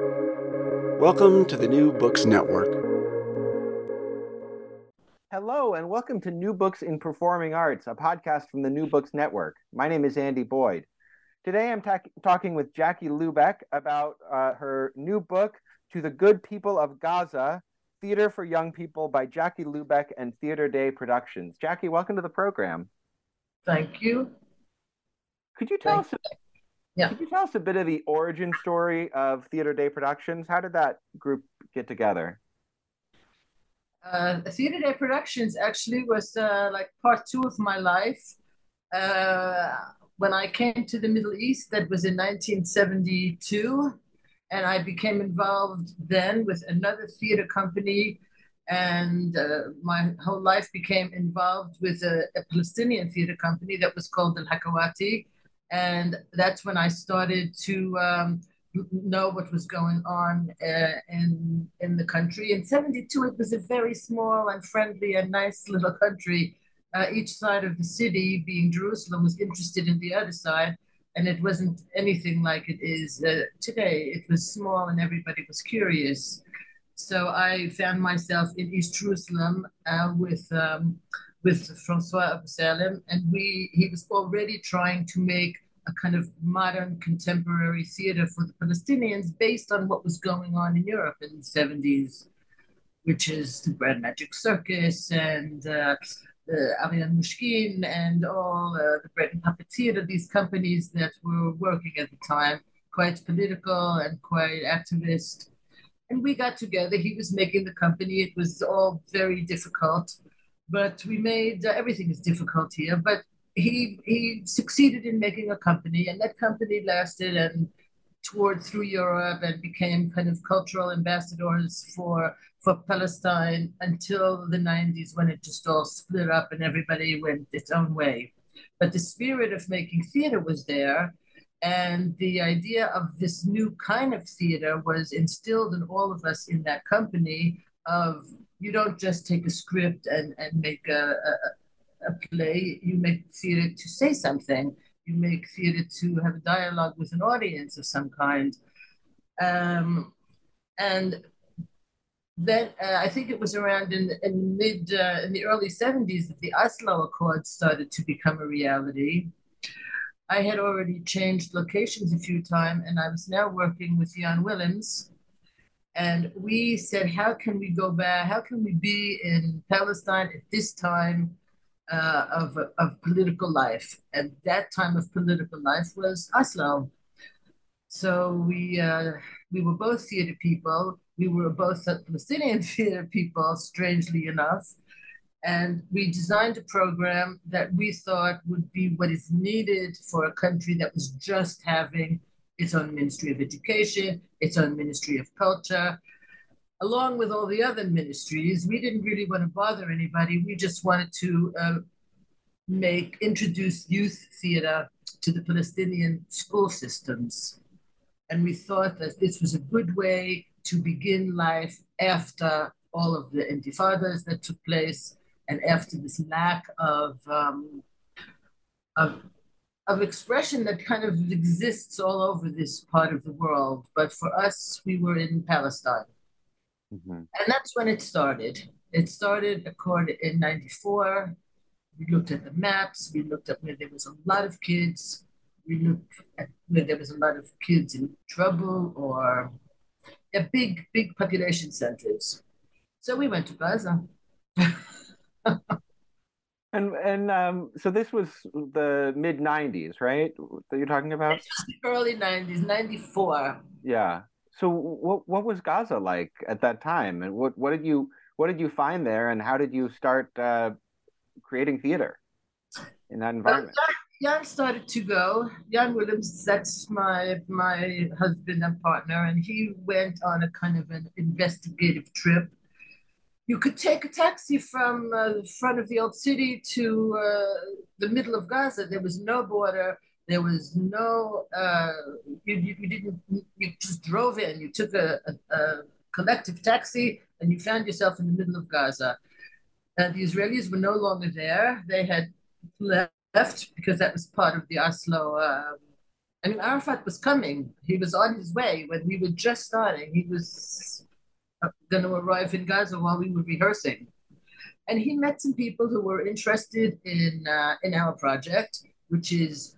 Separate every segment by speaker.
Speaker 1: Welcome to the New Books Network.
Speaker 2: Hello, and welcome to New Books in Performing Arts, a podcast from the New Books Network. My name is Andy Boyd. Today I'm ta- talking with Jackie Lubeck about uh, her new book, To the Good People of Gaza Theater for Young People by Jackie Lubeck and Theater Day Productions. Jackie, welcome to the program.
Speaker 3: Thank you.
Speaker 2: Could you tell
Speaker 3: Thank
Speaker 2: us?
Speaker 3: You. Yeah.
Speaker 2: Could you tell us a bit of the origin story of Theater Day Productions? How did that group get together?
Speaker 3: Uh, Theater Day Productions actually was uh, like part two of my life. Uh, when I came to the Middle East, that was in 1972, and I became involved then with another theater company, and uh, my whole life became involved with a, a Palestinian theater company that was called Al Hakawati, and that's when I started to um, know what was going on uh, in in the country. In '72, it was a very small and friendly and nice little country. Uh, each side of the city, being Jerusalem, was interested in the other side, and it wasn't anything like it is uh, today. It was small and everybody was curious. So I found myself in East Jerusalem uh, with. Um, with Francois Abou Salem, and we he was already trying to make a kind of modern contemporary theater for the Palestinians based on what was going on in Europe in the 70s, which is the Grand Magic Circus and uh, the Ariane Mnouchkine and all uh, the Bread and Puppet Theater, these companies that were working at the time, quite political and quite activist. And we got together. He was making the company. It was all very difficult but we made uh, everything is difficult here. But he he succeeded in making a company, and that company lasted and toured through Europe and became kind of cultural ambassadors for for Palestine until the 90s when it just all split up and everybody went its own way. But the spirit of making theater was there. And the idea of this new kind of theater was instilled in all of us in that company of you don't just take a script and, and make a, a, a play, you make theater to say something. You make theater to have a dialogue with an audience of some kind. Um, and then uh, I think it was around in, in mid uh, in the early 70s that the Oslo Accords started to become a reality. I had already changed locations a few times, and I was now working with Jan Willems, and we said, how can we go back? How can we be in Palestine at this time uh, of, of political life? And that time of political life was Oslo. So we, uh, we were both theater people. We were both Palestinian theater people, strangely enough. And we designed a program that we thought would be what is needed for a country that was just having its own Ministry of Education, its own Ministry of Culture, along with all the other ministries. We didn't really want to bother anybody. We just wanted to uh, make introduce youth theater to the Palestinian school systems. And we thought that this was a good way to begin life after all of the intifadas that took place and after this lack of, um, of of expression that kind of exists all over this part of the world. But for us, we were in Palestine. Mm-hmm. And that's when it started. It started according in 94. We looked at the maps, we looked at where there was a lot of kids, we looked at where there was a lot of kids in trouble or yeah, big, big population centers. So we went to Gaza.
Speaker 2: And and um, so this was the mid '90s, right? That you're talking about?
Speaker 3: early '90s, '94.
Speaker 2: Yeah. So what what was Gaza like at that time, and what what did you what did you find there, and how did you start uh, creating theater in that environment?
Speaker 3: Well, Jan started to go. Jan Willems, that's my my husband and partner, and he went on a kind of an investigative trip you could take a taxi from uh, the front of the old city to uh, the middle of Gaza. There was no border. There was no, uh, you, you, didn't, you just drove in. You took a, a, a, collective taxi and you found yourself in the middle of Gaza. And the Israelis were no longer there. They had left because that was part of the Oslo um, I mean, Arafat was coming. He was on his way when we were just starting. He was uh, going to arrive in Gaza while we were rehearsing. And he met some people who were interested in, uh, in our project, which is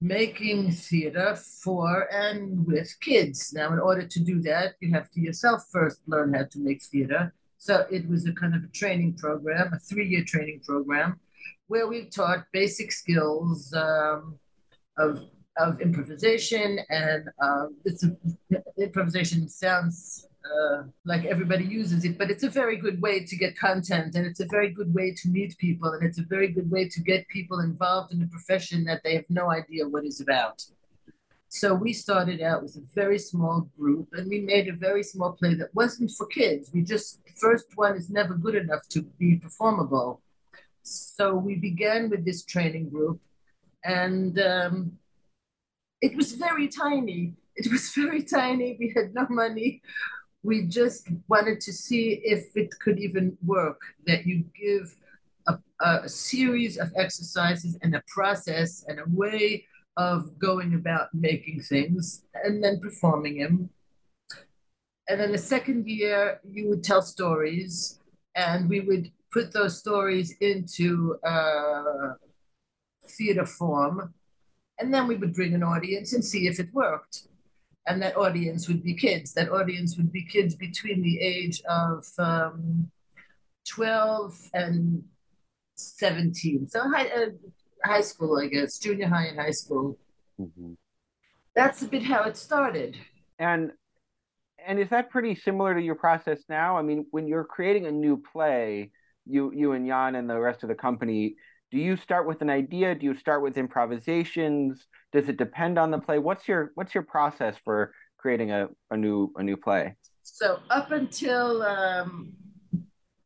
Speaker 3: making theater for and with kids. Now, in order to do that, you have to yourself first learn how to make theater. So it was a kind of a training program, a three year training program, where we taught basic skills um, of of improvisation and uh, it's a, improvisation sounds uh, like everybody uses it, but it's a very good way to get content and it's a very good way to meet people and it's a very good way to get people involved in a profession that they have no idea what is about. So we started out with a very small group and we made a very small play that wasn't for kids. We just, first one is never good enough to be performable. So we began with this training group and um, it was very tiny. It was very tiny. We had no money. We just wanted to see if it could even work, that you give a, a series of exercises and a process and a way of going about making things and then performing them. And then the second year, you would tell stories, and we would put those stories into uh, theater form and then we would bring an audience and see if it worked. And that audience would be kids. That audience would be kids between the age of um, 12 and 17. So high, uh, high school, I guess, junior high and high school. Mm-hmm. That's a bit how it started.
Speaker 2: And and is that pretty similar to your process now? I mean, when you're creating a new play, you you and Jan and the rest of the company, do you start with an idea? Do you start with improvisations? Does it depend on the play? What's your what's your process for creating a, a new a new play?
Speaker 3: So up until um,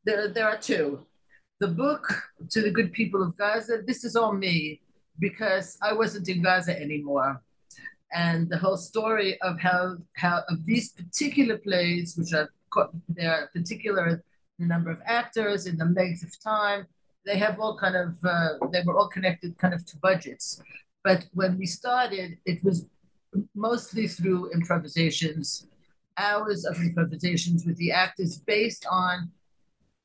Speaker 3: there there are two. The book to the good people of gaza this is all me because i wasn't in gaza anymore. And the whole story of how how of these particular plays which are there are particular number of actors in the length of time they have all kind of uh, they were all connected kind of to budgets but when we started it was mostly through improvisations hours of improvisations with the actors based on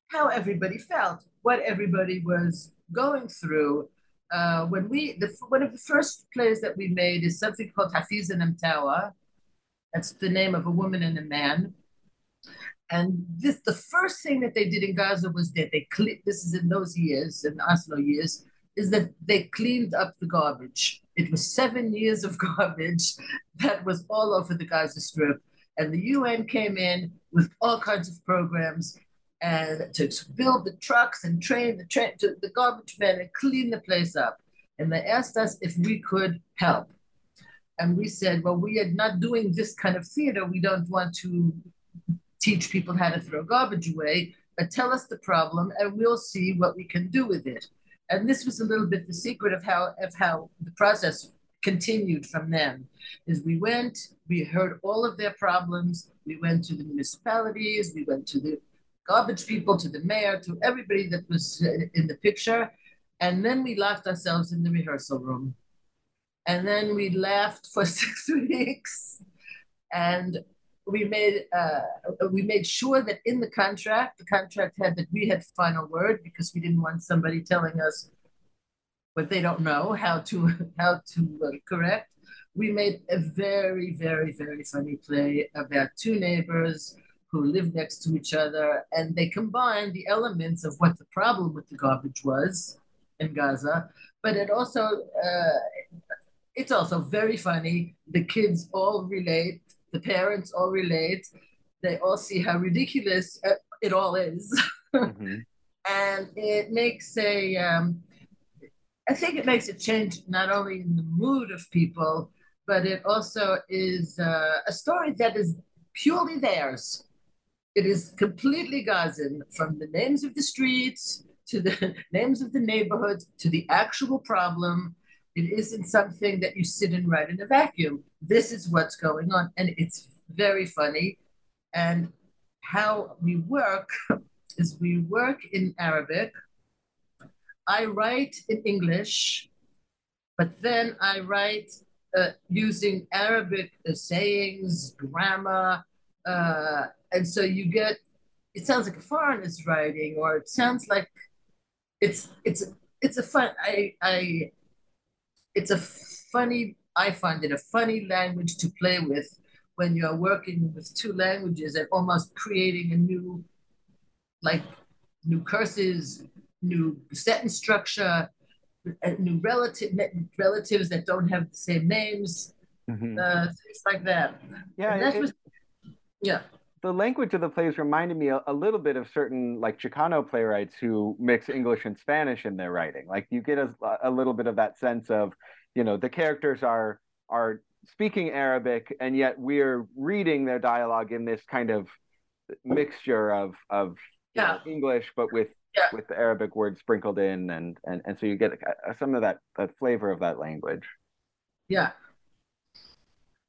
Speaker 3: how everybody felt what everybody was going through uh, when we the, one of the first plays that we made is something called Hafiz and Mtawa. That's the name of a woman and a man. And this, the first thing that they did in Gaza was that they cleaned, this is in those years, in Oslo years, is that they cleaned up the garbage. It was seven years of garbage that was all over the Gaza Strip. And the UN came in with all kinds of programs and to build the trucks and train the, tra- to the garbage men and clean the place up. And they asked us if we could help. And we said, well, we are not doing this kind of theater. We don't want to teach people how to throw garbage away, but tell us the problem and we'll see what we can do with it. And this was a little bit the secret of how of how the process continued from then. Is we went, we heard all of their problems, we went to the municipalities, we went to the garbage people, to the mayor, to everybody that was uh, in the picture. And then we locked ourselves in the rehearsal room. And then we laughed for six weeks. And we made uh, we made sure that in the contract, the contract had that we had final word because we didn't want somebody telling us what they don't know how to how to uh, correct. We made a very very very funny play about two neighbors who lived next to each other, and they combined the elements of what the problem with the garbage was in Gaza, but it also uh, it's also very funny. The kids all relate the parents all relate. They all see how ridiculous uh, it all is. mm-hmm. And it makes a, um, I think it makes a change not only in the mood of people, but it also is uh, a story that is purely theirs. It is completely Gazan from the names of the streets to the names of the neighborhoods to the actual problem it isn't something that you sit and write in a vacuum. This is what's going on. And it's very funny. And how we work is we work in Arabic. I write in English, but then I write uh, using Arabic uh, sayings, grammar, uh, and so you get. It sounds like a foreigner's writing, or it sounds like it's it's it's a fun. I I. It's a funny. I find it a funny language to play with when you're working with two languages and almost creating a new, like, new curses, new sentence structure, new relative relatives that don't have the same names, mm-hmm. uh, things like that.
Speaker 2: Yeah,
Speaker 3: that was, yeah.
Speaker 2: The language of the plays reminded me a, a, little bit of certain like Chicano playwrights who mix English and Spanish in their writing. Like you get a, a little bit of that sense of, you know, the characters are are speaking Arabic and yet we're reading their dialogue in this kind of mixture of of yeah. know, English but with yeah. with the Arabic words sprinkled in, and and and so you get some of that that flavor of that language.
Speaker 3: Yeah,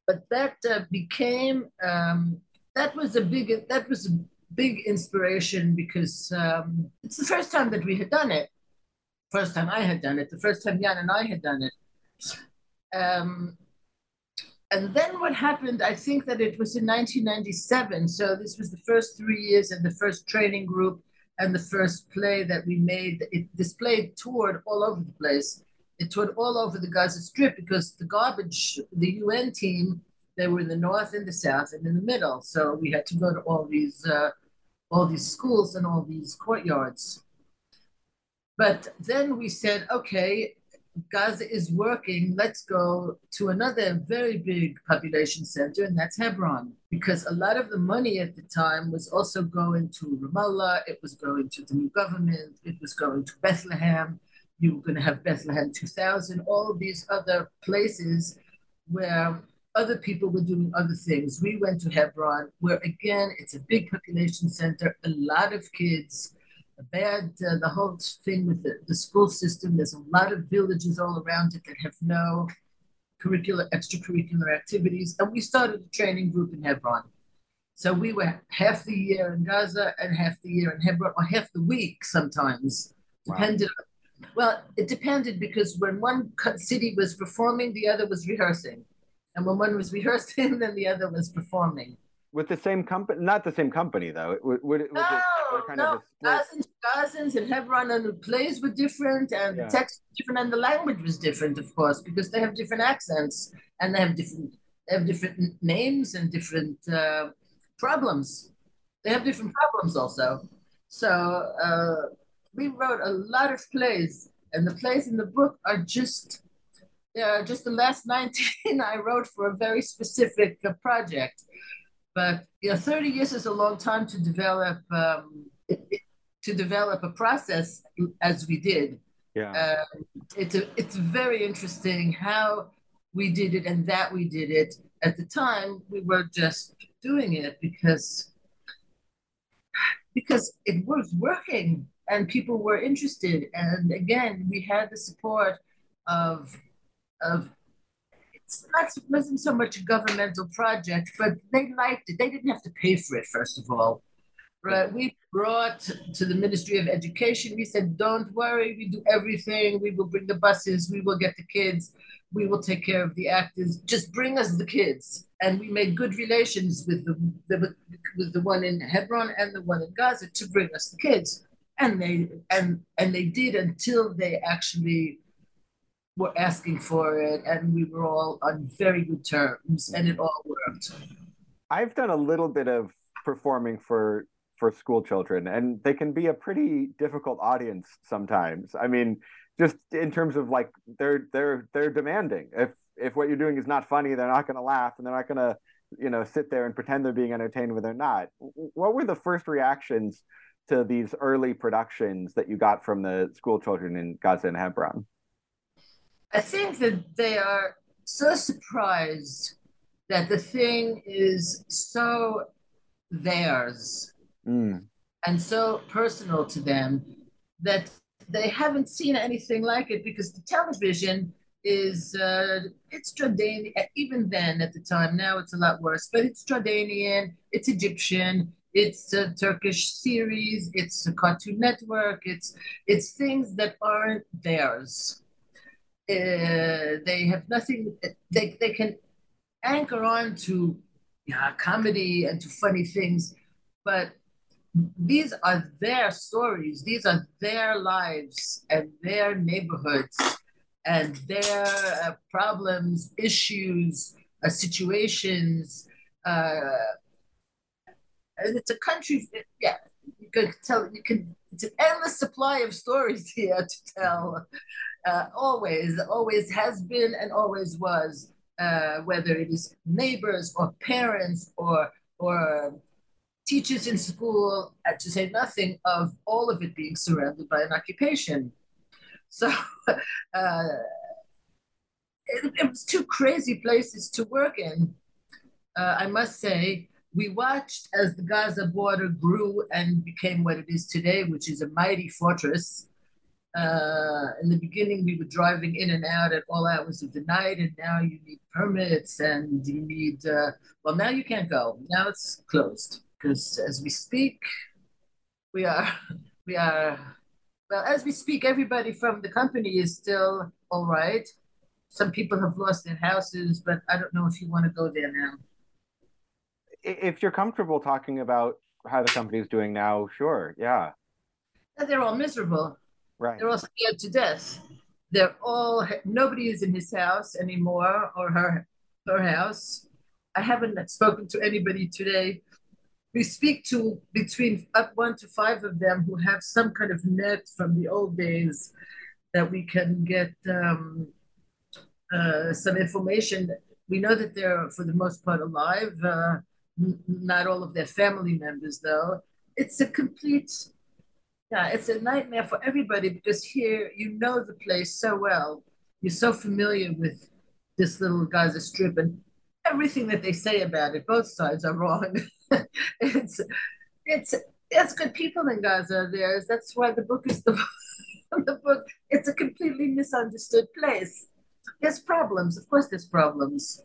Speaker 3: but that uh, became um, that was a big that was a big inspiration because um, it's the first time that we had done it. First time I had done it. The first time Jan and I had done it. Um, and then what happened, I think that it was in 1997. So this was the first three years and the first training group and the first play that we made, it displayed toured all over the place. It toured all over the Gaza Strip because the garbage, the UN team, they were in the north, and the south, and in the middle. So we had to go to all these, uh, all these schools and all these courtyards. But then we said, okay, Gaza is working, let's go to another very big population center, and that's Hebron. Because a lot of the money at the time was also going to Ramallah, it was going to the new government, it was going to Bethlehem. You were going to have Bethlehem 2000, all these other places where other people were doing other things. We went to Hebron, where again, it's a big population center, a lot of kids bad, uh, the whole thing with the, the school system, there's a lot of villages all around it that have no curricular, extracurricular activities. And we started a training group in Hebron. So we were half the year in Gaza and half the year in Hebron, or half the week sometimes, wow. depended. Well, it depended because when one city was performing, the other was rehearsing. And when one was rehearsing, then the other was performing
Speaker 2: with the same company not the same company though would, would,
Speaker 3: was no, it kind no. of Gazans, Gazans and Hebron and the plays were different and yeah. the text was different and the language was different of course because they have different accents and they have different they have different names and different uh, problems they have different problems also so uh, we wrote a lot of plays and the plays in the book are just uh, just the last 19 I wrote for a very specific uh, project but you know, 30 years is a long time to develop um, to develop a process as we did.
Speaker 2: Yeah,
Speaker 3: um, it's a, it's very interesting how we did it and that we did it. At the time, we were just doing it because because it was working and people were interested. And again, we had the support of of it's not wasn't so much a governmental project, but they liked it. They didn't have to pay for it, first of all. Right. We brought to the Ministry of Education, we said, don't worry, we do everything. We will bring the buses, we will get the kids, we will take care of the actors. Just bring us the kids. And we made good relations with the, the with the one in Hebron and the one in Gaza to bring us the kids. And they and and they did until they actually were asking for it, and we were all on very good terms, and it all worked.
Speaker 2: I've done a little bit of performing for for school children, and they can be a pretty difficult audience sometimes. I mean, just in terms of like they're they're they're demanding. If if what you're doing is not funny, they're not going to laugh, and they're not going to you know sit there and pretend they're being entertained when they're not. What were the first reactions to these early productions that you got from the school children in Gaza and Hebron?
Speaker 3: I think that they are so surprised that the thing is so theirs
Speaker 2: mm.
Speaker 3: and so personal to them that they haven't seen anything like it because the television is uh, it's Jordanian even then at the time now it's a lot worse but it's Jordanian it's Egyptian it's a Turkish series it's a Cartoon Network it's it's things that aren't theirs uh, they have nothing. They they can anchor on to yeah, comedy and to funny things, but these are their stories. These are their lives and their neighborhoods and their uh, problems, issues, uh, situations. Uh, it's a country. Yeah, you can tell. You can. It's an endless supply of stories here to tell. Uh, always, always has been, and always was. Uh, whether it is neighbors or parents or or teachers in school, uh, to say nothing of all of it being surrounded by an occupation. So uh, it, it, was two crazy places to work in. Uh, I must say, we watched as the Gaza border grew and became what it is today, which is a mighty fortress. Uh, in the beginning, we were driving in and out at all hours of the night, and now you need permits and you need, uh, well, now you can't go. Now it's closed because as we speak, we are, we are, well, as we speak, everybody from the company is still all right. Some people have lost their houses, but I don't know if you want to go there now.
Speaker 2: If you're comfortable talking about how the company is doing now, sure, yeah.
Speaker 3: They're all miserable
Speaker 2: Right.
Speaker 3: They're all scared to death. They're all nobody is in his house anymore or her her house. I haven't spoken to anybody today. We speak to between up one to five of them who have some kind of net from the old days that we can get um, uh, some information. We know that they're for the most part alive. Uh, not all of their family members, though. It's a complete yeah, it's a nightmare for everybody because here you know the place so well. You're so familiar with this little Gaza Strip, and everything that they say about it, both sides are wrong. it's it's it's good people in Gaza. There's that's why the book is the the book. It's a completely misunderstood place. There's problems, of course. There's problems.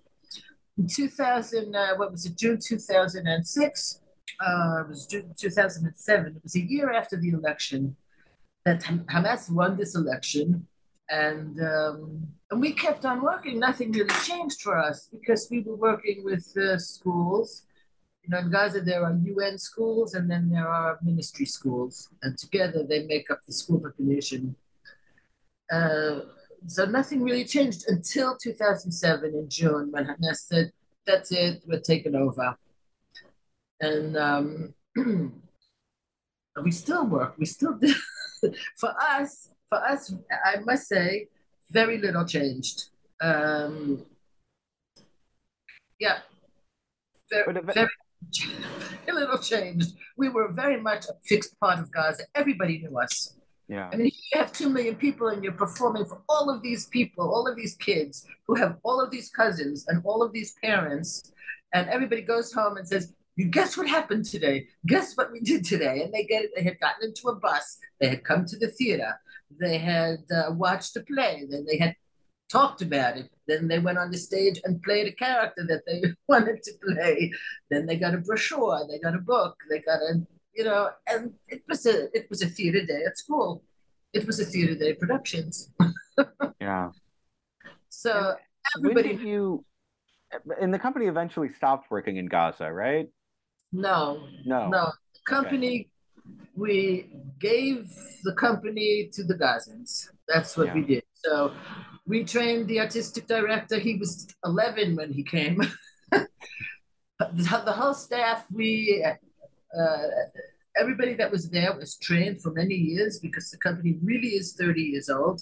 Speaker 3: In 2000, uh, what was it? June 2006 uh, it was 2007. It was a year after the election that Hamas won this election, and um, and we kept on working. Nothing really changed for us because we were working with uh, schools. You know, in Gaza there are UN schools and then there are ministry schools, and together they make up the school population. Uh, so nothing really changed until 2007 in June when Hamas said, "That's it, we're taking over." And um, we still work. We still do. for us, for us, I must say, very little changed. Um, yeah, very, very, little changed. We were very much a fixed part of Gaza. Everybody knew us.
Speaker 2: Yeah.
Speaker 3: I mean, you have two million people and you're performing for all of these people, all of these kids who have all of these cousins and all of these parents, and everybody goes home and says, you guess what happened today? Guess what we did today? And they get it. They had gotten into a bus. They had come to the theater. They had uh, watched a play. Then they had talked about it. Then they went on the stage and played a character that they wanted to play. Then they got a brochure. They got a book. They got a you know, and it was a it was a theater day at school. It was a theater day productions.
Speaker 2: yeah.
Speaker 3: So
Speaker 2: everybody. When did you? And the company eventually stopped working in Gaza, right?
Speaker 3: No.
Speaker 2: No.
Speaker 3: No. Company, okay. we gave the company to the Gazans. That's what yeah. we did. So we trained the artistic director. He was 11 when he came. the whole staff, we, uh, everybody that was there was trained for many years because the company really is 30 years old.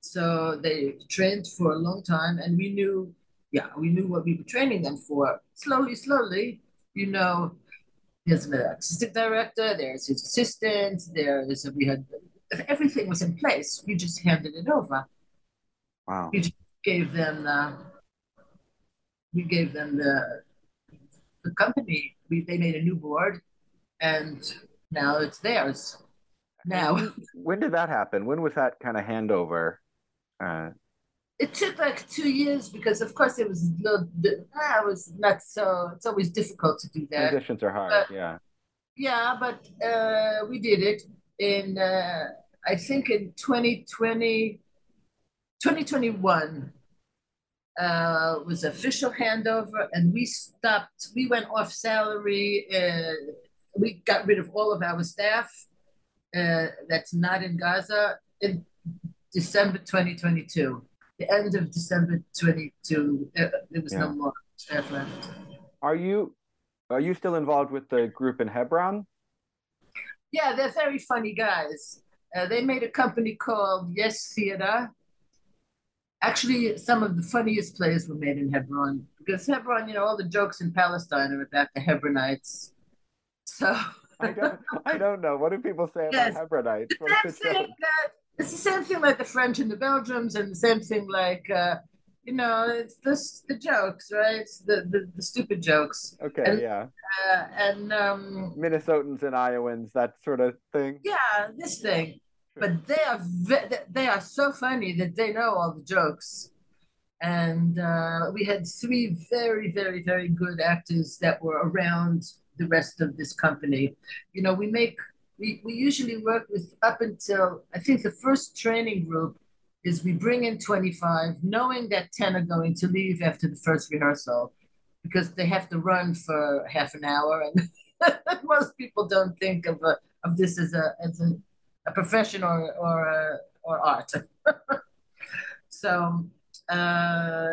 Speaker 3: So they trained for a long time, and we knew, yeah, we knew what we were training them for. Slowly, slowly, you know, there's an assistant director, there's his assistant, there's we had everything was in place. We just handed it over.
Speaker 2: Wow.
Speaker 3: We just gave them the we gave them the the company. We they made a new board, and now it's theirs. Now,
Speaker 2: when did that happen? When was that kind of handover? Uh,
Speaker 3: it took like two years because of course it was little, ah, it was not so it's always difficult to do that
Speaker 2: transitions are hard but, yeah
Speaker 3: yeah but uh, we did it in uh, i think in 2020 2021 uh, was official handover, and we stopped. We went off salary. Uh, we got rid of all of our staff uh, that's not in Gaza in December 2022. The end of December 22, uh, there was yeah. no more staff left.
Speaker 2: Are you are you still involved with the group in Hebron?
Speaker 3: Yeah, they're very funny guys. Uh, they made a company called Yes Theater. Actually, some of the funniest plays were made in Hebron because Hebron, you know, all the jokes in Palestine are about the Hebronites. So
Speaker 2: I don't, I don't know. What do people say yes. about Hebronites?
Speaker 3: The same thing that, it's the same thing like the French and the Belgians, and the same thing like uh, you know, it's the the jokes, right? It's the, the, the stupid jokes.
Speaker 2: Okay,
Speaker 3: and,
Speaker 2: yeah.
Speaker 3: Uh, and um,
Speaker 2: Minnesotans and Iowans, that sort of thing.
Speaker 3: Yeah, this thing. But they are they are so funny that they know all the jokes. And uh, we had three very, very, very good actors that were around the rest of this company. You know, we make we, we usually work with up until I think the first training group is we bring in 25, knowing that 10 are going to leave after the first rehearsal because they have to run for half an hour. And most people don't think of, a, of this as a, as a, a profession or, or, uh, or art. so uh,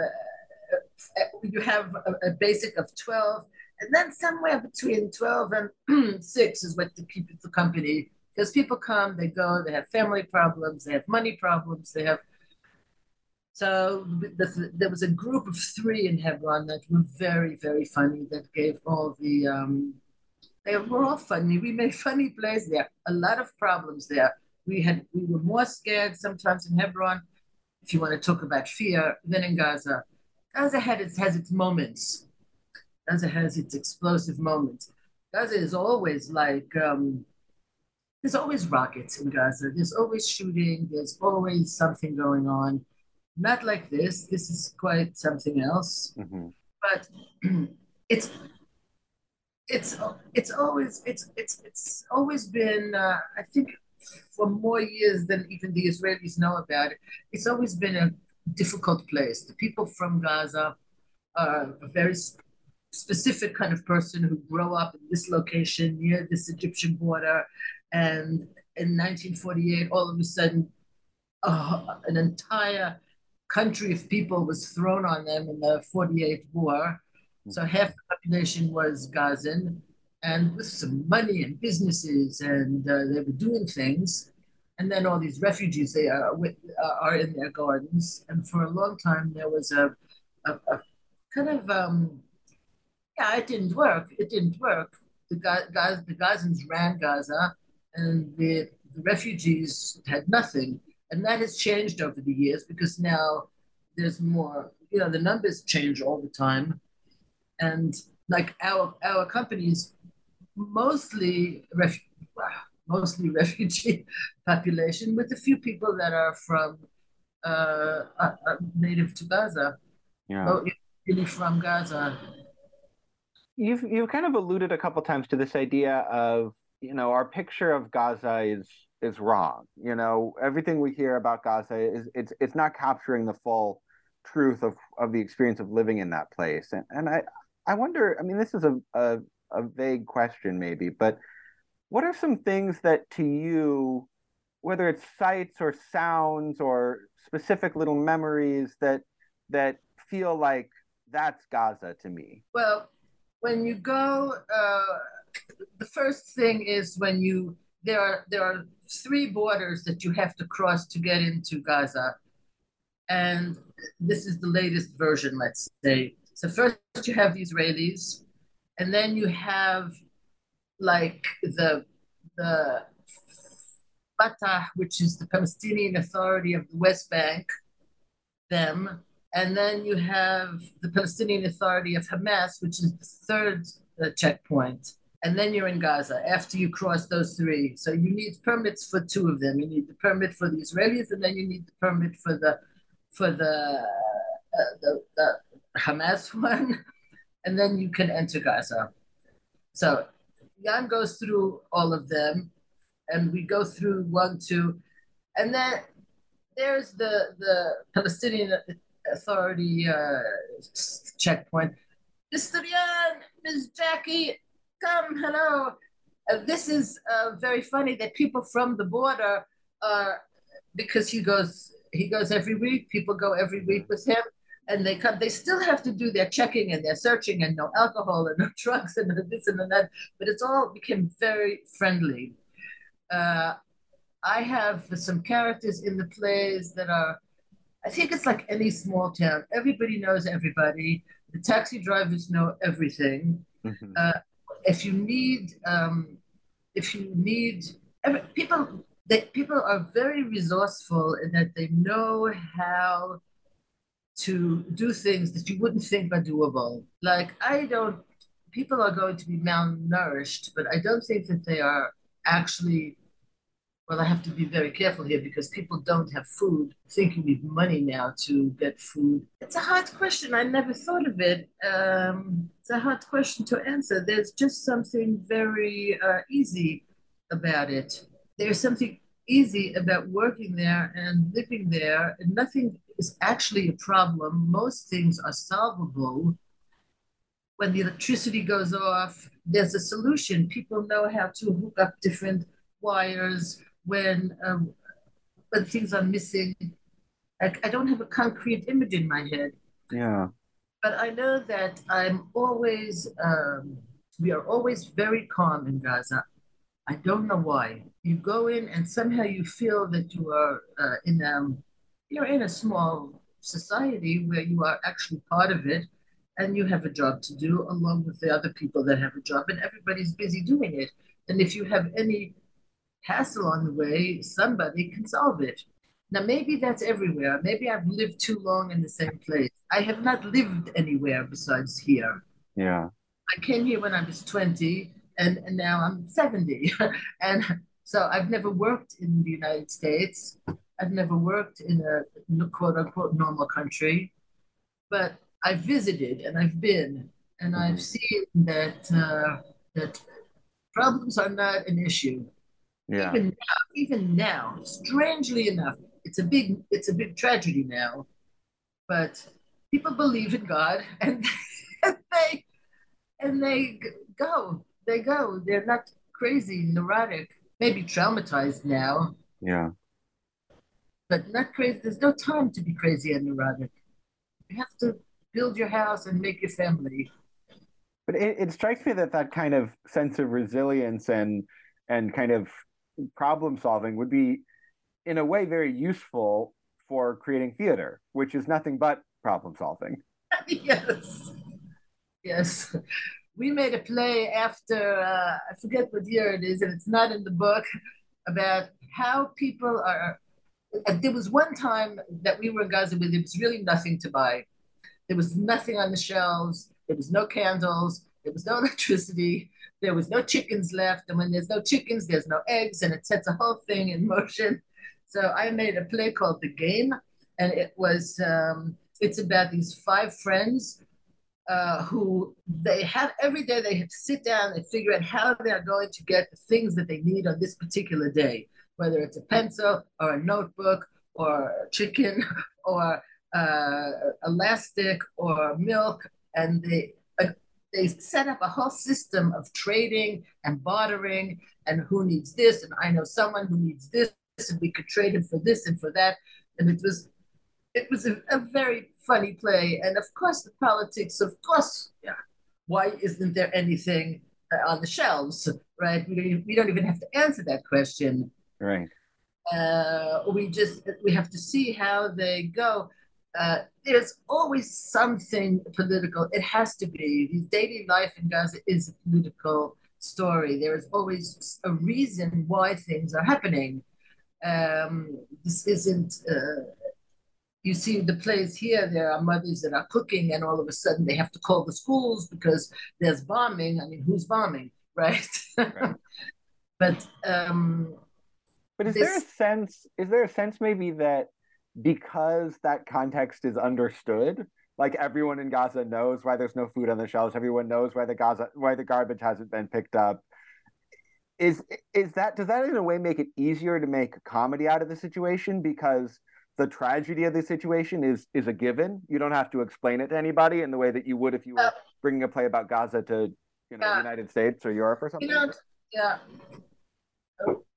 Speaker 3: you have a, a, basic of 12, and then somewhere between 12 and 6 is what to keep the company because people come, they go, they have family problems, they have money problems, they have. So the, there was a group of three in Hebron that were very, very funny. That gave all the. Um, they were all funny. We made funny plays there. A lot of problems there. We had we were more scared sometimes in Hebron, if you want to talk about fear, than in Gaza. Gaza had its has its moments. Gaza has its explosive moments. Gaza is always like um, there's always rockets in Gaza. There's always shooting. There's always something going on. Not like this. This is quite something else. Mm-hmm. But it's it's it's always it's it's it's always been. Uh, I think for more years than even the Israelis know about it. It's always been a difficult place. The people from Gaza are very specific kind of person who grew up in this location near this Egyptian border and in 1948, all of a sudden, uh, an entire country of people was thrown on them in the 48 war. So half the population was Gazan, and with some money and businesses, and uh, they were doing things. And then all these refugees they are with, uh, are in their gardens. And for a long time, there was a, a, a kind of um, yeah, it didn't work. It didn't work. The guys, the Gazans ran Gaza, and the, the refugees had nothing. And that has changed over the years because now there's more, you know, the numbers change all the time. And like our our companies, mostly ref, mostly refugee population, with a few people that are from uh, uh, uh native to Gaza, yeah. really from Gaza.
Speaker 2: You've you've kind of alluded a couple times to this idea of you know, our picture of Gaza is is wrong. You know, everything we hear about Gaza is it's it's not capturing the full truth of of the experience of living in that place. And and I I wonder. I mean, this is a a, a vague question maybe, but what are some things that to you, whether it's sights or sounds or specific little memories that that feel like that's Gaza to me?
Speaker 3: Well, when you go. Uh the first thing is when you there are there are three borders that you have to cross to get into Gaza, and this is the latest version. Let's say so. First, you have the Israelis, and then you have like the the Fatah, which is the Palestinian Authority of the West Bank, them, and then you have the Palestinian Authority of Hamas, which is the third uh, checkpoint and then you're in Gaza after you cross those three. So you need permits for two of them. You need the permit for the Israelis, and then you need the permit for the for the uh, the, the Hamas one, and then you can enter Gaza. So Jan goes through all of them, and we go through one, two, and then there's the the Palestinian Authority uh, checkpoint. Mr. Yan, Ms. Jackie, come, hello. Uh, this is uh, very funny that people from the border are because he goes he goes every week. People go every week with him, and they come. They still have to do their checking and their searching, and no alcohol and no drugs and this and that. But it's all became very friendly. Uh, I have some characters in the plays that are. I think it's like any small town. Everybody knows everybody. The taxi drivers know everything. Mm-hmm. Uh, if you need, um, if you need, every, people they, people are very resourceful in that they know how to do things that you wouldn't think are doable. Like I don't, people are going to be malnourished, but I don't think that they are actually. Well, I have to be very careful here because people don't have food. I think you need money now to get food. It's a hard question. I never thought of it. Um, it's a hard question to answer. There's just something very uh, easy about it there's something easy about working there and living there, and nothing is actually a problem. Most things are solvable. When the electricity goes off, there's a solution. People know how to hook up different wires when um, when things are missing. I, I don't have a concrete image in my head.
Speaker 2: Yeah.
Speaker 3: But I know that I'm always, um, we are always very calm in Gaza. I don't know why. You go in and somehow you feel that you are uh, in a, you're in a small society where you are actually part of it and you have a job to do along with the other people that have a job and everybody's busy doing it. And if you have any hassle on the way, somebody can solve it. Now, maybe that's everywhere. Maybe I've lived too long in the same place. I have not lived anywhere besides here.
Speaker 2: Yeah.
Speaker 3: I came here when I was 20 and, and now I'm 70. and so I've never worked in the United States. I've never worked in a quote unquote normal country, but I've visited and I've been and I've mm-hmm. seen that uh, that problems are not an issue.
Speaker 2: Yeah.
Speaker 3: Even now, even now, strangely enough, it's a big it's a big tragedy now, but people believe in God and, and they and they go they go. They're not crazy, neurotic, maybe traumatized now.
Speaker 2: Yeah.
Speaker 3: But not crazy. There's no time to be crazy and neurotic. You have to build your house and make your family.
Speaker 2: But it, it strikes me that that kind of sense of resilience and and kind of problem solving would be, in a way, very useful for creating theater, which is nothing but problem solving.
Speaker 3: yes. Yes we made a play after uh, I forget what year it is, and it's not in the book about how people are. There was one time that we were in Gaza where there was really nothing to buy. There was nothing on the shelves. There was no candles. There was no electricity. There was no chickens left. And when there's no chickens, there's no eggs, and it sets a whole thing in motion. So I made a play called The Game, and it was um, it's about these five friends uh, who they have every day they have to sit down and figure out how they are going to get the things that they need on this particular day, whether it's a pencil or a notebook or a chicken or uh, elastic or milk, and they they set up a whole system of trading and bartering and who needs this, and I know someone who needs this, and we could trade him for this and for that, and it was it was a, a, very funny play. And of course, the politics, of course, yeah. Why isn't there anything uh, on the shelves, right? We don't, we don't even have to answer that question.
Speaker 2: Right.
Speaker 3: Uh, we just we have to see how they go. Uh, there's always something political. It has to be. His daily life in Gaza is a political story. There is always a reason why things are happening. Um, this isn't uh, you see the plays here, there are mothers that are cooking, and all of a sudden they have to call the schools because there's bombing. I mean, who's bombing, right? right. but um,
Speaker 2: but is this... there a sense? Is there a sense maybe that because that context is understood, like everyone in Gaza knows why there's no food on the shelves, everyone knows why the Gaza why the garbage hasn't been picked up. Is is that does that in a way make it easier to make comedy out of the situation because the tragedy of the situation is is a given. You don't have to explain it to anybody in the way that you would if you were bringing a play about Gaza to you know yeah. United States or Europe or something.
Speaker 3: You know, yeah.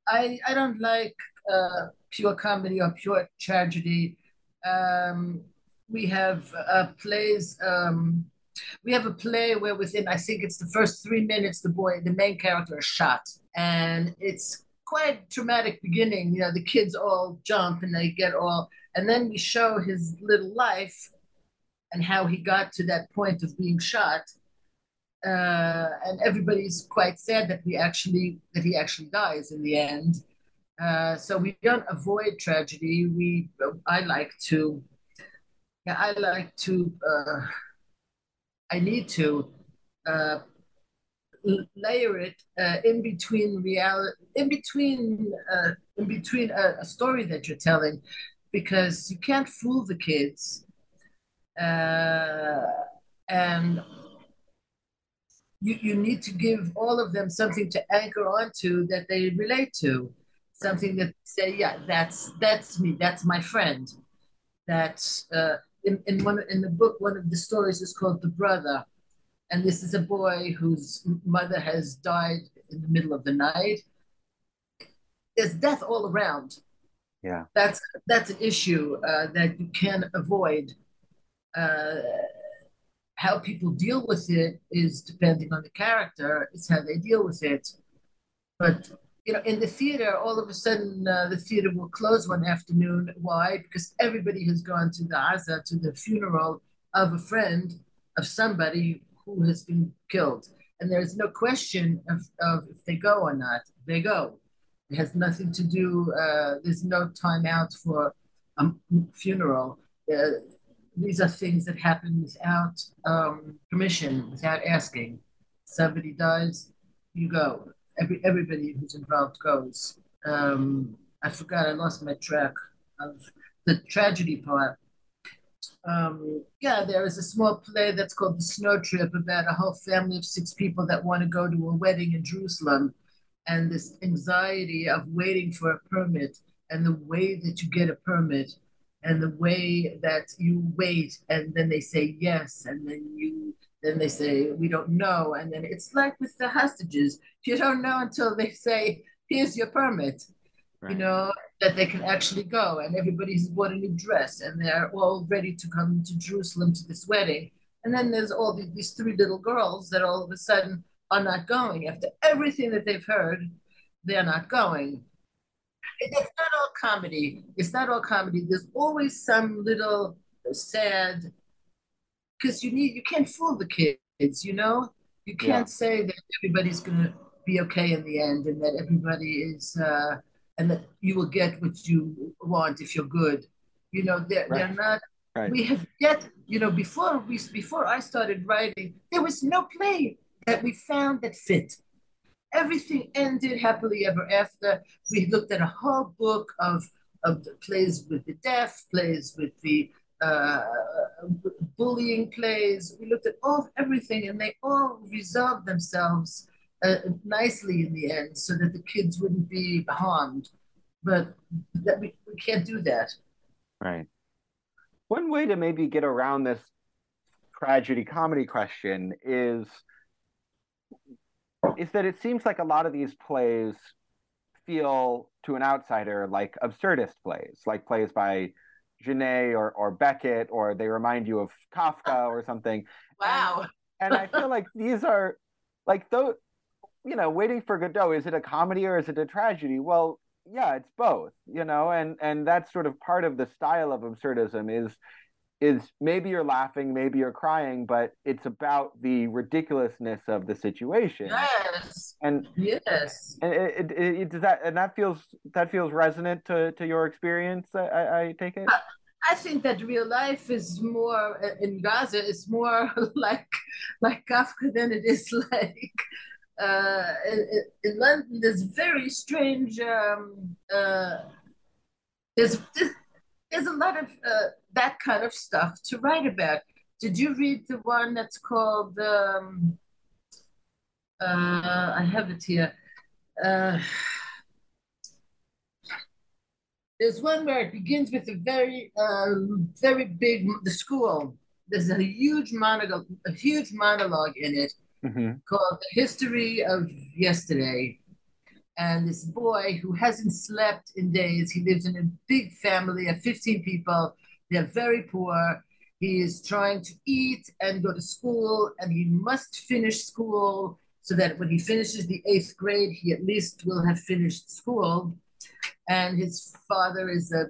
Speaker 3: I I don't like uh, pure comedy or pure tragedy. Um, we have plays. Um, we have a play where within I think it's the first three minutes the boy the main character is shot and it's quite dramatic beginning. You know, the kids all jump and they get all, and then we show his little life and how he got to that point of being shot. Uh, and everybody's quite sad that we actually that he actually dies in the end. Uh, so we don't avoid tragedy. We I like to, yeah, I like to. Uh, I need to uh, layer it uh, in between reality, in between, uh, in between a, a, story that you're telling, because you can't fool the kids, uh, and you you need to give all of them something to anchor onto that they relate to, something that say, yeah, that's that's me, that's my friend, that's. Uh, in, in one in the book, one of the stories is called The Brother, and this is a boy whose mother has died in the middle of the night. There's death all around.
Speaker 2: Yeah,
Speaker 3: that's that's an issue uh, that you can avoid. Uh, how people deal with it is depending on the character. It's how they deal with it. But you know, in the theater, all of a sudden uh, the theater will close one afternoon. Why? Because everybody has gone to the Aza, to the funeral of a friend of somebody who has been killed. And there's no question of, of if they go or not. They go. It has nothing to do, uh, there's no time out for a funeral. Uh, these are things that happen without um, permission, without asking. Somebody dies, you go. Every, everybody who's involved goes. Um, I forgot, I lost my track of the tragedy part um, yeah, there is a small play that's called The Snow Trip about a whole family of six people that want to go to a wedding in Jerusalem and this anxiety of waiting for a permit and the way that you get a permit and the way that you wait and then they say yes and then you then they say we don't know and then it's like with the hostages you don't know until they say here's your permit right. you know that they can actually go and everybody's bought a new dress and they're all ready to come to Jerusalem to this wedding. And then there's all these, these three little girls that all of a sudden are not going. After everything that they've heard, they're not going. It's not all comedy. It's not all comedy. There's always some little sad, because you need you can't fool the kids. You know, you can't yeah. say that everybody's gonna be okay in the end and that everybody is. Uh, and that you will get what you want if you're good. You know, they're, right. they're not. Right. We have yet, you know, before we before I started writing, there was no play that we found that fit. Everything ended happily ever after. We looked at a whole book of of plays with the deaf, plays with the uh, bullying plays. We looked at all everything, and they all resolved themselves uh, nicely in the end so that the kids wouldn't be harmed. But that we, we can't do that.
Speaker 2: Right. One way to maybe get around this tragedy comedy question is is that it seems like a lot of these plays feel to an outsider like absurdist plays, like plays by Genet or, or Beckett, or they remind you of Kafka or something.
Speaker 3: Wow.
Speaker 2: And, and I feel like these are like those you know, Waiting for Godot, is it a comedy or is it a tragedy? Well, yeah, it's both, you know, and and that's sort of part of the style of absurdism is is maybe you're laughing, maybe you're crying, but it's about the ridiculousness of the situation.
Speaker 3: Yes.
Speaker 2: And
Speaker 3: yes.
Speaker 2: And it, it, it, does that and that feels that feels resonant to to your experience. I, I take it.
Speaker 3: I think that real life is more in Gaza is more like like Kafka than it is like uh, in, in, London, there's very strange. Um, uh, there's there's a lot of uh, that kind of stuff to write about. Did you read the one that's called? Um, uh, I have it here. Uh, There's one where it begins with a very, uh, very big the school. There's a huge monologue, a huge monologue in it
Speaker 2: Mm-hmm.
Speaker 3: called "The History of Yesterday." And this boy who hasn't slept in days, he lives in a big family of 15 people. They're very poor. He is trying to eat and go to school, and he must finish school so that when he finishes the eighth grade, he at least will have finished school. And his father is uh,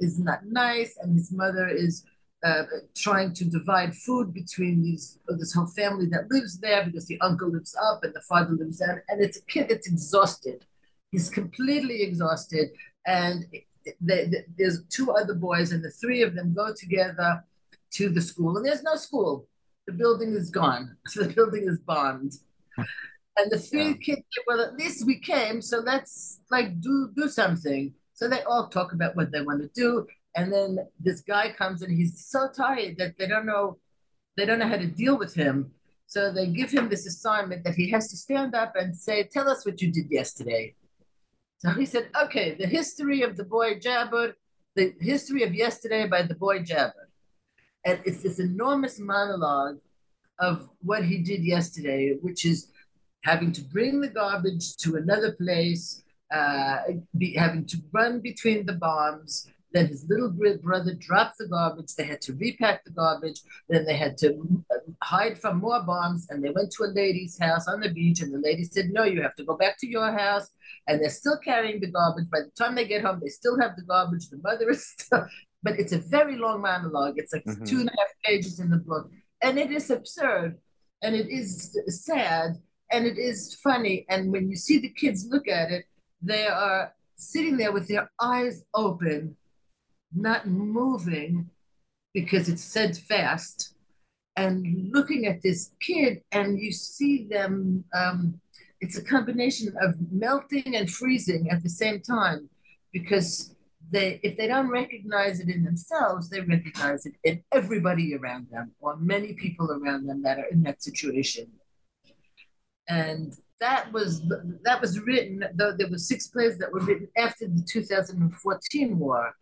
Speaker 3: is not nice, and his mother is uh, trying to divide food between these this whole family that lives there because the uncle lives up and the father lives down, and it's a kid that's exhausted. He's completely exhausted, and they, they, there's two other boys, and the three of them go together to the school, and there's no school. The building is gone. So the building is bombed. And the three
Speaker 2: Yeah.
Speaker 3: kids say, well, at least we came, so let's like do do something. So they all talk about what they want to do. And then this guy comes and he's so tired that they don't know they don't know how to deal with him. So they give him this assignment that he has to stand up and say, Tell us what you did yesterday. So he said, Okay, the history of the boy Jabber, the history of yesterday by the boy Jabber. And it's this enormous monologue of what he did yesterday, which is having to bring the garbage to another place, uh, be, having to run between the bombs. Then his little brother dropped the garbage. They had to repack the garbage. Then they had to uh, hide from more bombs. And they went to a lady's house on the beach. And the lady said, No, you have to go back to your house. And they're still carrying the garbage. By the time they get home, they still have the garbage. The mother is still, but it's a very long monologue. It's like
Speaker 2: Mhm.
Speaker 3: two and a half pages in the book. And it is absurd. And it is sad and it is funny. And when you see the kids look at it, they are sitting there with their eyes open, not moving because it's said fast, and looking at this kid, and you see them. Um, it's a combination of melting and freezing at the same time because they if they don't recognize it in themselves they recognize it in everybody around them or many people around them that are in that situation and that was that was written though there were six plays that were written after the 2014 war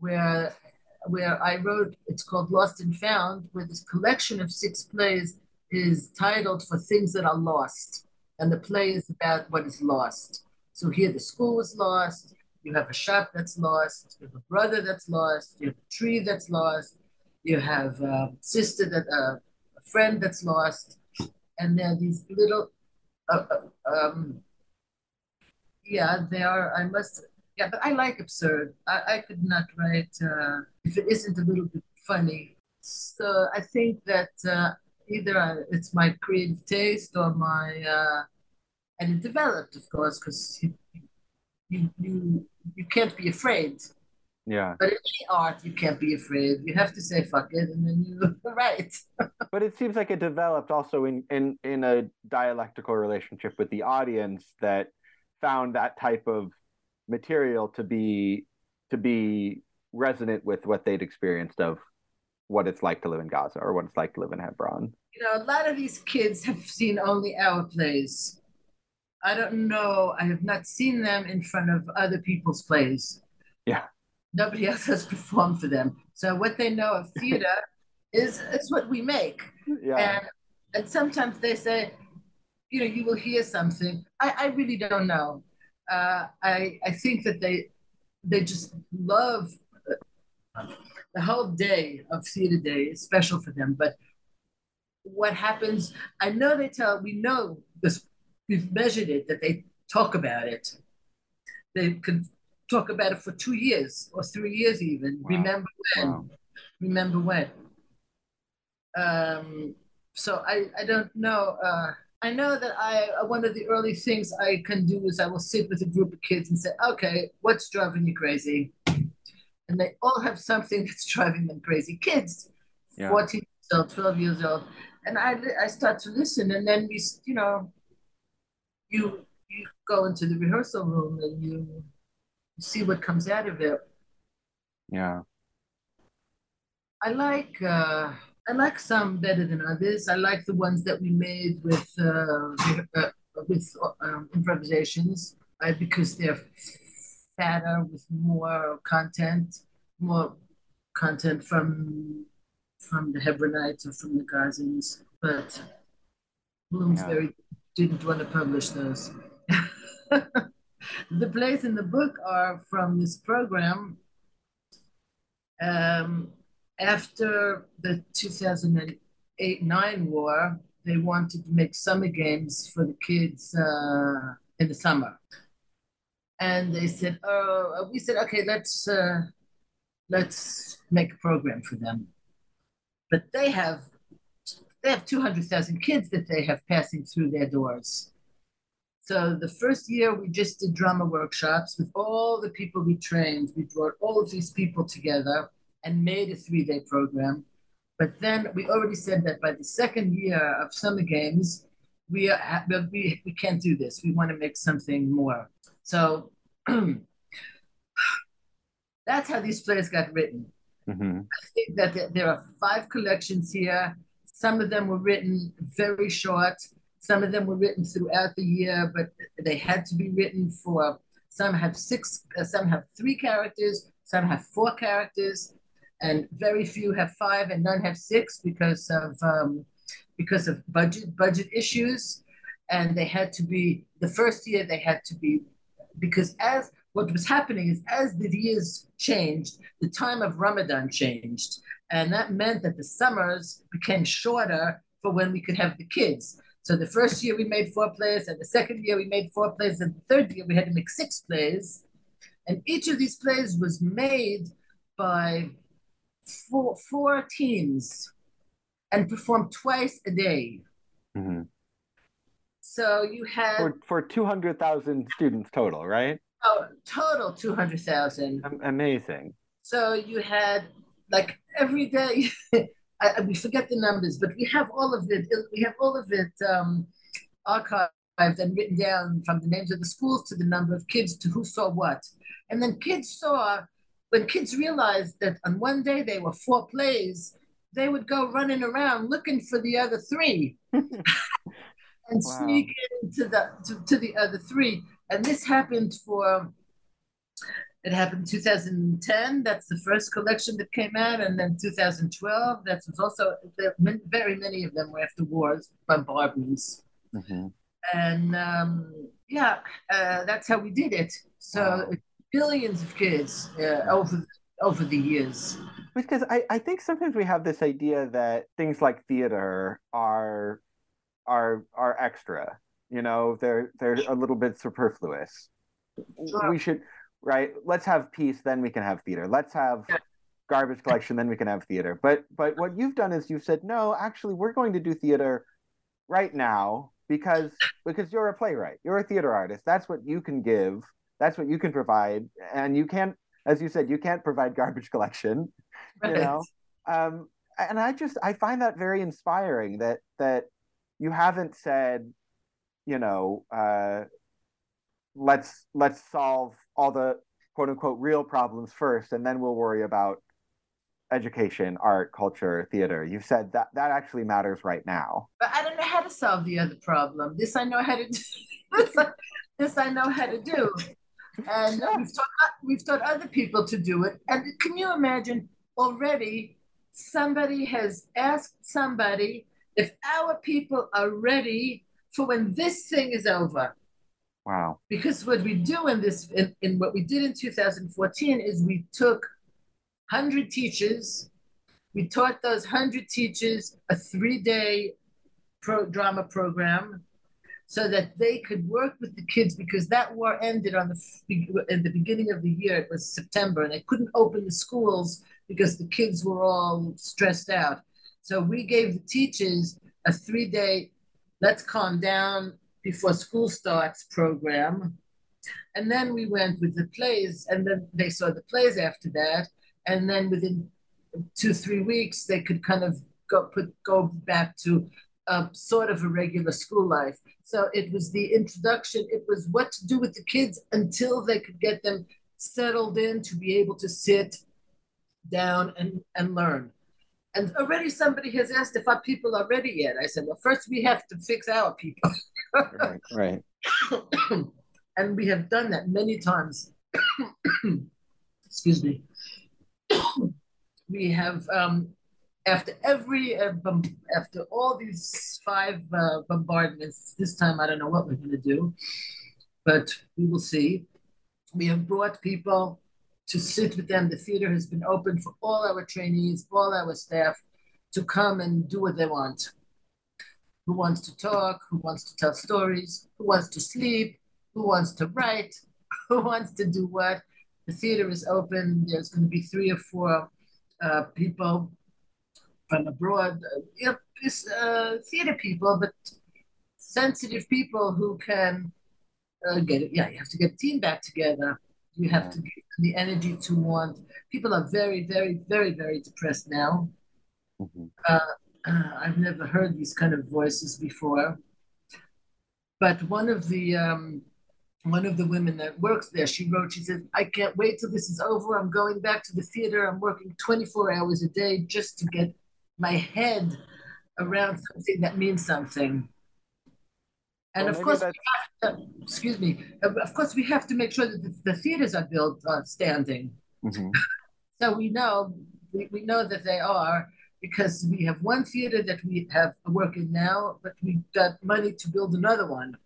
Speaker 3: where where i wrote it's called lost and found where this collection of six plays is titled for things that are lost and the play is about what is lost so here the school is lost you have a shop that's lost you have a brother that's lost you have a tree that's lost you have a sister that uh, a friend that's lost and there are these little uh, uh, um, yeah, they are. I must. Yeah, but I like absurd. I, I could not write uh, if it isn't a little bit funny. So I think that uh, either I, it's my creative taste or my uh, and it developed, of course, because you, you you you can't be afraid.
Speaker 2: Yeah.
Speaker 3: But in any art, you can't be afraid. You have to say fuck it, and then you write.
Speaker 2: But it seems like it developed also in, in, in a dialectical relationship with the audience that found that type of material to be to be resonant with what they'd experienced of what it's like to live in Gaza or what it's like to live in Hebron.
Speaker 3: you know, a lot of these kids have seen only our plays. I don't know. I have not seen them in front of other people's plays.
Speaker 2: Yeah.
Speaker 3: Nobody else has performed for them. So what they know of theater is is what we make.
Speaker 2: Yeah.
Speaker 3: And and sometimes they say, you know, you will hear something. I, I really don't know. Uh, I I think that they they just love the whole day of theater day is special for them. But what happens? I know they tell. We know because we've measured it that they talk about it. They could talk about it for two years or three years even.
Speaker 2: Wow.
Speaker 3: Remember when?
Speaker 2: Wow.
Speaker 3: Remember when? Um, so I, I don't know. Uh, I know that I one of the early things I can do is I will sit with a group of kids and say, okay, what's driving you crazy? And they all have something that's driving them crazy. Kids,
Speaker 2: Yeah.
Speaker 3: 14 years old, 12 years old. And I, I start to listen and then we, you know, you, you go into the rehearsal room and you see what comes out of it.
Speaker 2: Yeah.
Speaker 3: I like uh, I like some better than others. I like the ones that we made with uh, uh, with um, improvisations uh, because they're fatter with more content, more content from from the Hebronites or from the Gazans, but Bloomsbury yeah. didn't want to publish those. the plays in the book are from this program. Um, after the 2008 9 war, they wanted to make summer games for the kids uh, in the summer. And they said, oh, we said, okay, let's, uh, let's make a program for them. But they have, they have 200,000 kids that they have passing through their doors. So the first year we just did drama workshops with all the people we trained. We brought all of these people together and made a three-day program. But then we already said that by the second year of summer games, we are, we, we can't do this. We want to make something more. So that's how these plays got written. Mm-hmm. I think that there are five collections here. Some of them were written very short. Some of them were written throughout the year, but they had to be written for. Some have six, uh, some have three characters, some have four characters, and very few have five, and none have six because of um, because of budget budget issues. And they had to be the first year. They had to be because as what was happening is as the years changed, the time of Ramadan changed, and that meant that the summers became shorter for when we could have the kids. So the first year we made four plays, and the second year we made four plays, and the third year we had to make six plays. And each of these plays was made by four, four teams and perform twice a day. Mm-hmm. So you had
Speaker 2: for, for two hundred thousand students total, right?
Speaker 3: Oh, total two hundred thousand.
Speaker 2: Amazing.
Speaker 3: So you had like every day. I, we forget the numbers, but we have all of it. We have all of it um, archived and written down from the names of the schools to the number of kids to who saw what. And then kids saw, when kids realized that on one day they were four plays, they would go running around looking for the other three and wow. sneak into the to, to the other three. And this happened for it happened 2010. That's the first collection that came out, and then 2012. That was also very many of them were after wars, bombardments, mm-hmm. and um, yeah, uh, that's how we did it. So wow. Billions of kids uh, over over the years.
Speaker 2: Because I, I think sometimes we have this idea that things like theater are are are extra. You know, they're they're a little bit superfluous. Sure. We should right? Let's have peace, then we can have theater. Let's have garbage collection, then we can have theater. But but what you've done is you've said, no, actually, we're going to do theater right now because because you're a playwright, you're a theater artist. That's what you can give. That's what you can provide, and you can't, as you said, you can't provide garbage collection. Right. You know, um, and I just I find that very inspiring that that you haven't said, you know, uh, let's let's solve all the quote unquote real problems first and then we'll worry about education art culture theater. You've said that that actually matters right now.
Speaker 3: But i don't know how to solve the other problem. This i know how to do. This, i know how to do and uh, we've taught, we've taught other people to do it and can you imagine already somebody has asked somebody if our people are ready for when this thing is over
Speaker 2: Wow.
Speaker 3: Because what we do in this, in, in what we did in 2014 is we took 100 teachers, we taught those 100 teachers a three day pro drama program so that they could work with the kids because that war ended on the in the beginning of the year it was september and they couldn't open the schools because the kids were all stressed out so we gave the teachers a three day let's calm down before school starts program. And then we went with the plays, and then they saw the plays after that. And then within two, three weeks, they could kind of go put go back to a sort of a regular school life. So it was the introduction, it was what to do with the kids until they could get them settled in to be able to sit down and, and learn. And already somebody has asked if our people are ready yet. I said, well, first we have to fix our people.
Speaker 2: right, right.
Speaker 3: and we have done that many times. excuse me, we have um, after every uh, after all these five uh, bombardments. This time I don't know what we're going to do, but we will see. We have brought people to sit with them. The theater has been open for all our trainees, all our staff to come and do what they want. Who wants to talk? Who wants to tell stories? Who wants to sleep? Who wants to write? Who wants to do what? The theater is open. There's going to be three or four uh, people from abroad, uh, you know, uh, theater people, but sensitive people who can uh, get it. Yeah, you have to get a team back together. You have to get the energy to want. People are very, very, very, very depressed now. Mm-hmm. Uh, uh, I've never heard these kind of voices before. But one of the um, one of the women that works there, she wrote, she said, I can't wait till this is over. I'm going back to the theater. I'm working 24 hours a day just to get my head around something that means something. And well, of course, to, excuse me, of course, we have to make sure that the, the theaters are built uh, standing. Mm-hmm. so we know, we, we know that they are because we have one theater that we have working now, but we got money to build another one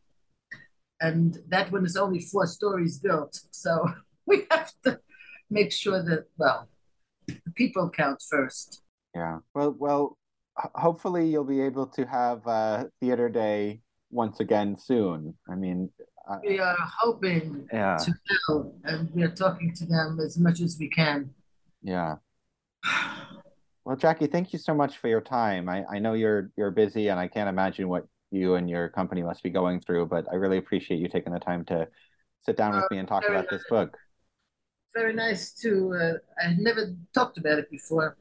Speaker 3: and that one is only four stories built. So we have to make sure that well, the people count first.
Speaker 2: Yeah. Well, well, hopefully you'll be able to have uh, theater day once again soon. I mean,
Speaker 3: uh, we are hoping yeah. to go, and we are talking to them as much as we can.
Speaker 2: Yeah. Well, Jackie, thank you so much for your time. I, I know you're you're busy, and I can't imagine what you and your company must be going through, but I really appreciate you taking the time to sit down with uh, me and talk about nice. this book.
Speaker 3: Very nice to. Uh, I had never talked about it before.